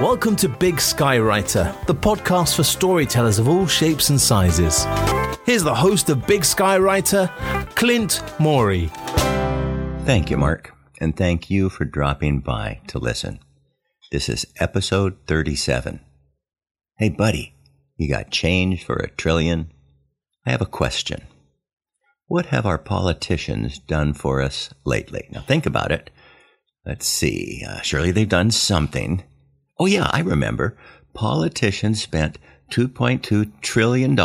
Welcome to Big Sky Writer, the podcast for storytellers of all shapes and sizes. Here's the host of Big Sky Writer, Clint Morey. Thank you, Mark, and thank you for dropping by to listen. This is episode 37. Hey, buddy, you got change for a trillion? I have a question. What have our politicians done for us lately? Now, think about it. Let's see. Uh, surely they've done something. Oh, yeah, I remember. Politicians spent $2.2 trillion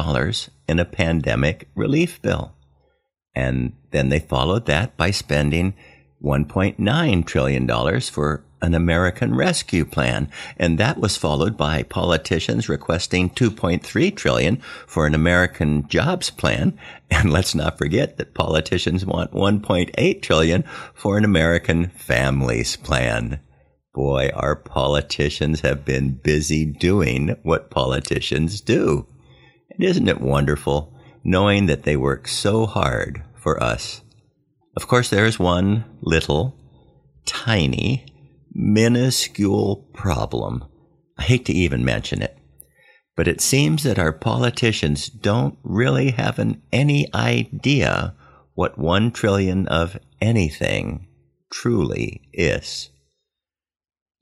in a pandemic relief bill. And then they followed that by spending $1.9 trillion for an American Rescue Plan, and that was followed by politicians requesting 2.3 trillion for an American Jobs Plan, and let's not forget that politicians want 1.8 trillion for an American Families Plan. Boy, our politicians have been busy doing what politicians do. And isn't it wonderful knowing that they work so hard for us? Of course, there is one little, tiny, minuscule problem. I hate to even mention it, but it seems that our politicians don't really have an, any idea what one trillion of anything truly is.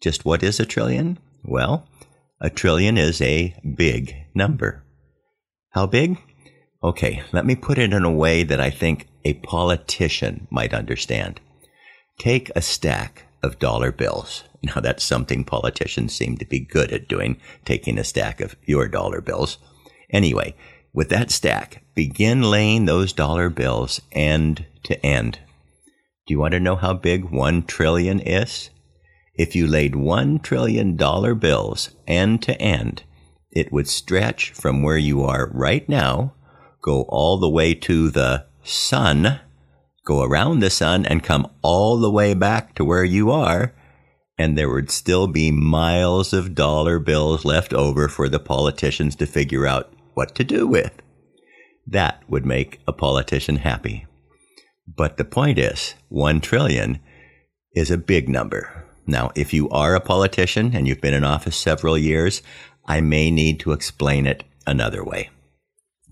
Just what is a trillion? Well, a trillion is a big number. How big? Okay, let me put it in a way that I think a politician might understand. Take a stack of dollar bills. Now, that's something politicians seem to be good at doing, taking a stack of your dollar bills. Anyway, with that stack, begin laying those dollar bills end to end. Do you want to know how big one trillion is? If you laid one trillion dollar bills end to end, it would stretch from where you are right now, go all the way to the sun, go around the sun and come all the way back to where you are, and there would still be miles of dollar bills left over for the politicians to figure out what to do with. That would make a politician happy. But the point is, one trillion is a big number. Now, if you are a politician and you've been in office several years, I may need to explain it another way.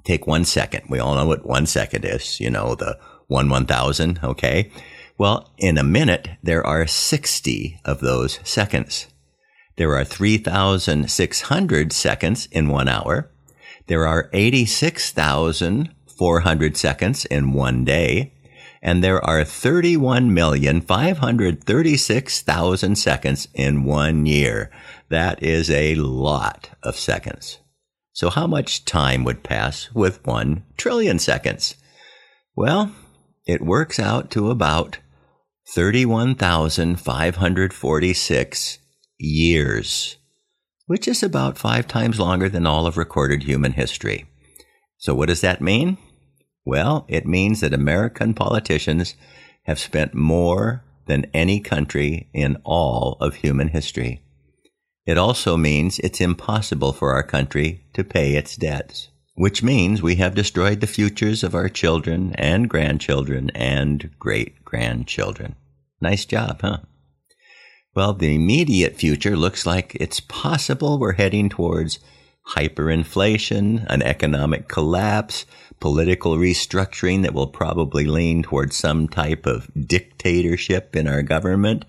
Take one second. We all know what one second is, you know, the one 1000, okay? Well, in a minute, there are 60 of those seconds. There are 3,600 seconds in one hour. There are 86,400 seconds in one day and there are 31,536,000 seconds in one year. That is a lot of seconds. So how much time would pass with one trillion seconds? Well, it works out to about 31,546 years, which is about five times longer than all of recorded human history. So what does that mean? Well, it means that American politicians have spent more than any country in all of human history. It also means it's impossible for our country to pay its debts, which means we have destroyed the futures of our children and grandchildren and great grandchildren. Nice job, huh? Well, the immediate future looks like it's possible we're heading towards hyperinflation, an economic collapse, political restructuring that will probably lean towards some type of dictatorship in our government.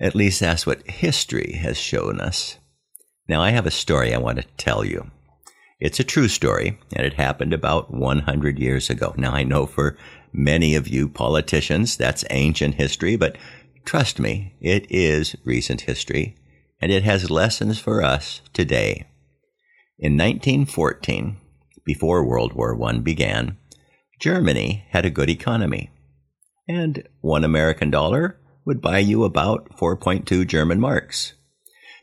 At least that's what history has shown us. Now, I have a story I want to tell you. It's a true story, and it happened about 100 years ago. Now, I know for many of you politicians, that's ancient history, but trust me, it is recent history, and it has lessons for us today. In 1914, before World War I began, Germany had a good economy. And one American dollar would buy you about 4.2 German marks.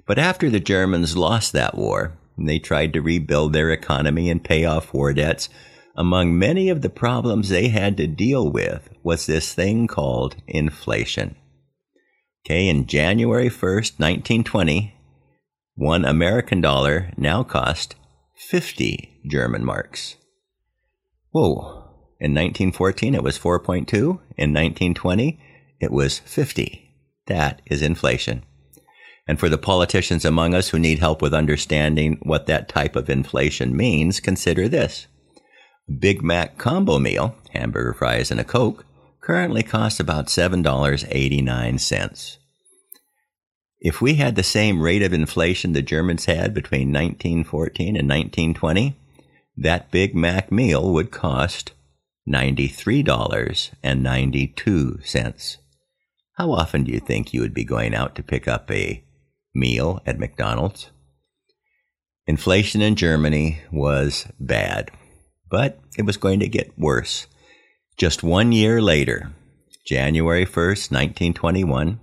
But after the Germans lost that war, they tried to rebuild their economy and pay off war debts. Among many of the problems they had to deal with was this thing called inflation. Okay, in January 1st, 1920, one American dollar now cost 50 German marks. Whoa. In 1914, it was 4.2. In 1920, it was 50. That is inflation. And for the politicians among us who need help with understanding what that type of inflation means, consider this. Big Mac combo meal, hamburger fries and a Coke, currently costs about $7.89. If we had the same rate of inflation the Germans had between 1914 and 1920, that Big Mac meal would cost $93.92. How often do you think you would be going out to pick up a meal at McDonald's? Inflation in Germany was bad, but it was going to get worse. Just one year later, January 1st, 1921,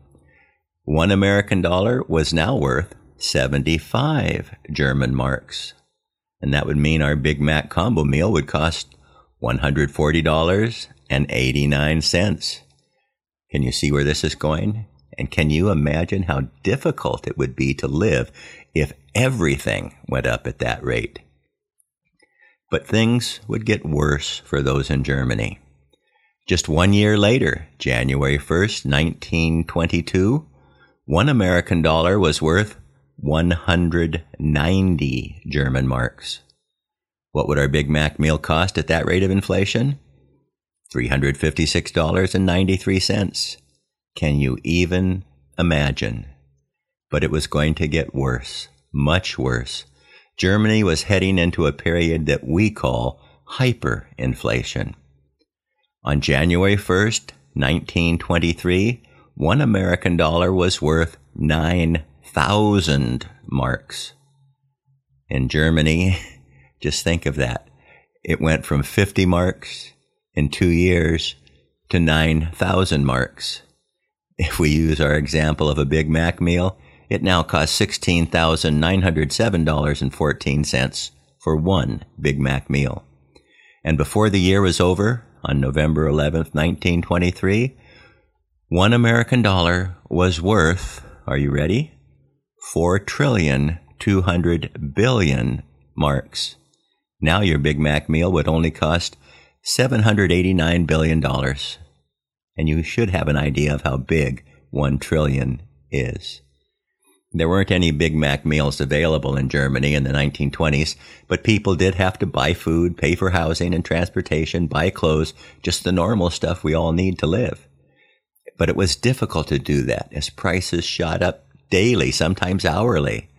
one American dollar was now worth 75 German marks. And that would mean our Big Mac combo meal would cost $140.89. Can you see where this is going? And can you imagine how difficult it would be to live if everything went up at that rate? But things would get worse for those in Germany. Just one year later, January 1st, 1922, one American dollar was worth 190 German marks. What would our Big Mac meal cost at that rate of inflation? $356.93. Can you even imagine? But it was going to get worse, much worse. Germany was heading into a period that we call hyperinflation. On January 1st, 1923, one American dollar was worth 9,000 marks. In Germany, just think of that. It went from 50 marks in two years to 9,000 marks. If we use our example of a Big Mac meal, it now costs $16,907.14 for one Big Mac meal. And before the year was over, on November 11th, 1923, one American dollar was worth, are you ready? Four trillion two hundred billion marks. Now your Big Mac meal would only cost $789 billion. And you should have an idea of how big 1 trillion is. There weren't any Big Mac meals available in Germany in the 1920s, but people did have to buy food, pay for housing and transportation, buy clothes, just the normal stuff we all need to live. But it was difficult to do that as prices shot up daily, sometimes hourly.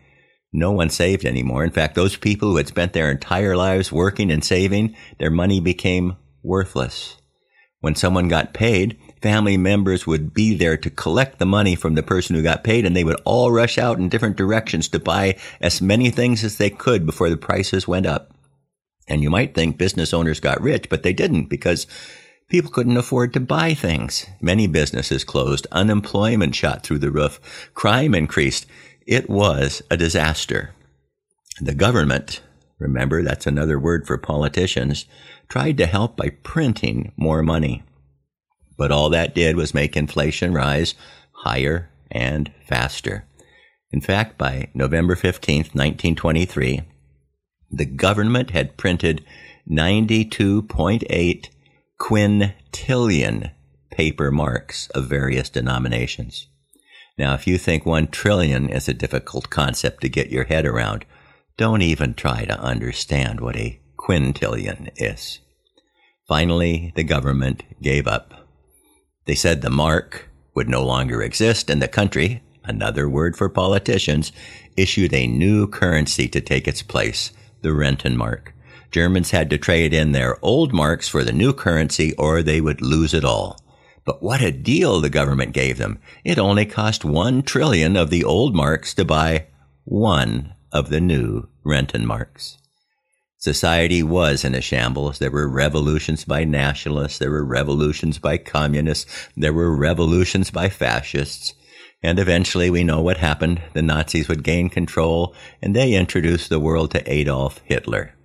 No one saved anymore. In fact, those people who had spent their entire lives working and saving, their money became worthless. When someone got paid, family members would be there to collect the money from the person who got paid and they would all rush out in different directions to buy as many things as they could before the prices went up. And you might think business owners got rich, but they didn't because people couldn't afford to buy things. Many businesses closed. Unemployment shot through the roof. Crime increased. It was a disaster. The government, remember that's another word for politicians, tried to help by printing more money. But all that did was make inflation rise higher and faster. In fact, by November 15th, 1923, the government had printed 92.8 quintillion paper marks of various denominations. Now, if you think one trillion is a difficult concept to get your head around, don't even try to understand what a quintillion is. Finally, the government gave up. They said the mark would no longer exist, and the country, another word for politicians, issued a new currency to take its place, the Rentenmark. Germans had to trade in their old marks for the new currency or they would lose it all. But what a deal the government gave them. It only cost one trillion of the old marks to buy one of the new Rentenmarks. Society was in a shambles. There were revolutions by nationalists. There were revolutions by communists. There were revolutions by fascists. And eventually we know what happened. The Nazis would gain control and they introduced the world to Adolf Hitler.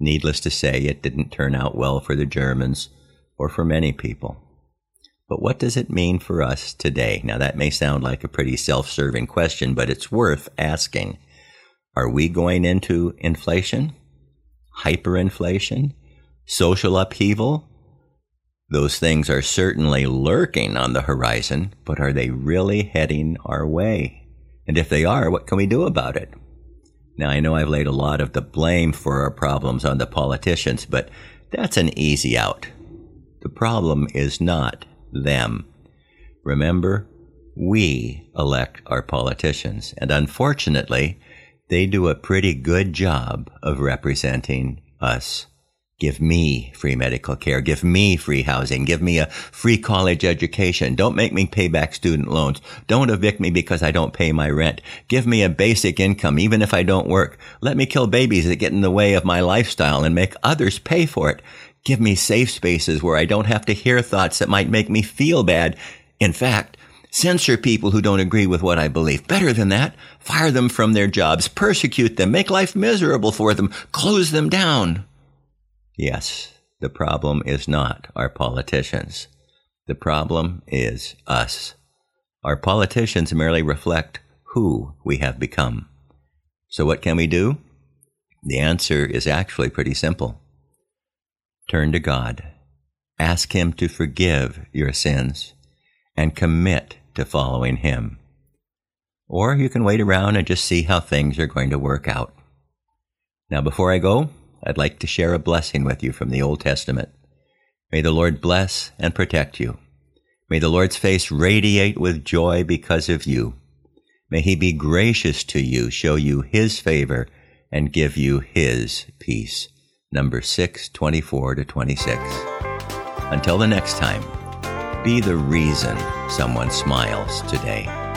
Needless to say, it didn't turn out well for the Germans or for many people. But what does it mean for us today? Now that may sound like a pretty self-serving question, but it's worth asking. Are we going into inflation? hyperinflation, social upheaval. Those things are certainly lurking on the horizon, but are they really heading our way? And if they are, what can we do about it? Now, I know I've laid a lot of the blame for our problems on the politicians, but that's an easy out. The problem is not them. Remember, we elect our politicians, and unfortunately, they do a pretty good job of representing us. Give me free medical care. Give me free housing. Give me a free college education. Don't make me pay back student loans. Don't evict me because I don't pay my rent. Give me a basic income, even if I don't work. Let me kill babies that get in the way of my lifestyle and make others pay for it. Give me safe spaces where I don't have to hear thoughts that might make me feel bad. In fact, Censor people who don't agree with what I believe. Better than that, fire them from their jobs, persecute them, make life miserable for them, close them down. Yes, the problem is not our politicians. The problem is us. Our politicians merely reflect who we have become. So what can we do? The answer is actually pretty simple. Turn to God. Ask Him to forgive your sins and commit to following Him. Or you can wait around and just see how things are going to work out. Now, before I go, I'd like to share a blessing with you from the Old Testament. May the Lord bless and protect you. May the Lord's face radiate with joy because of you. May he be gracious to you, show you his favor, and give you his peace. Number 624 to 26. Until the next time. Be the reason someone smiles today.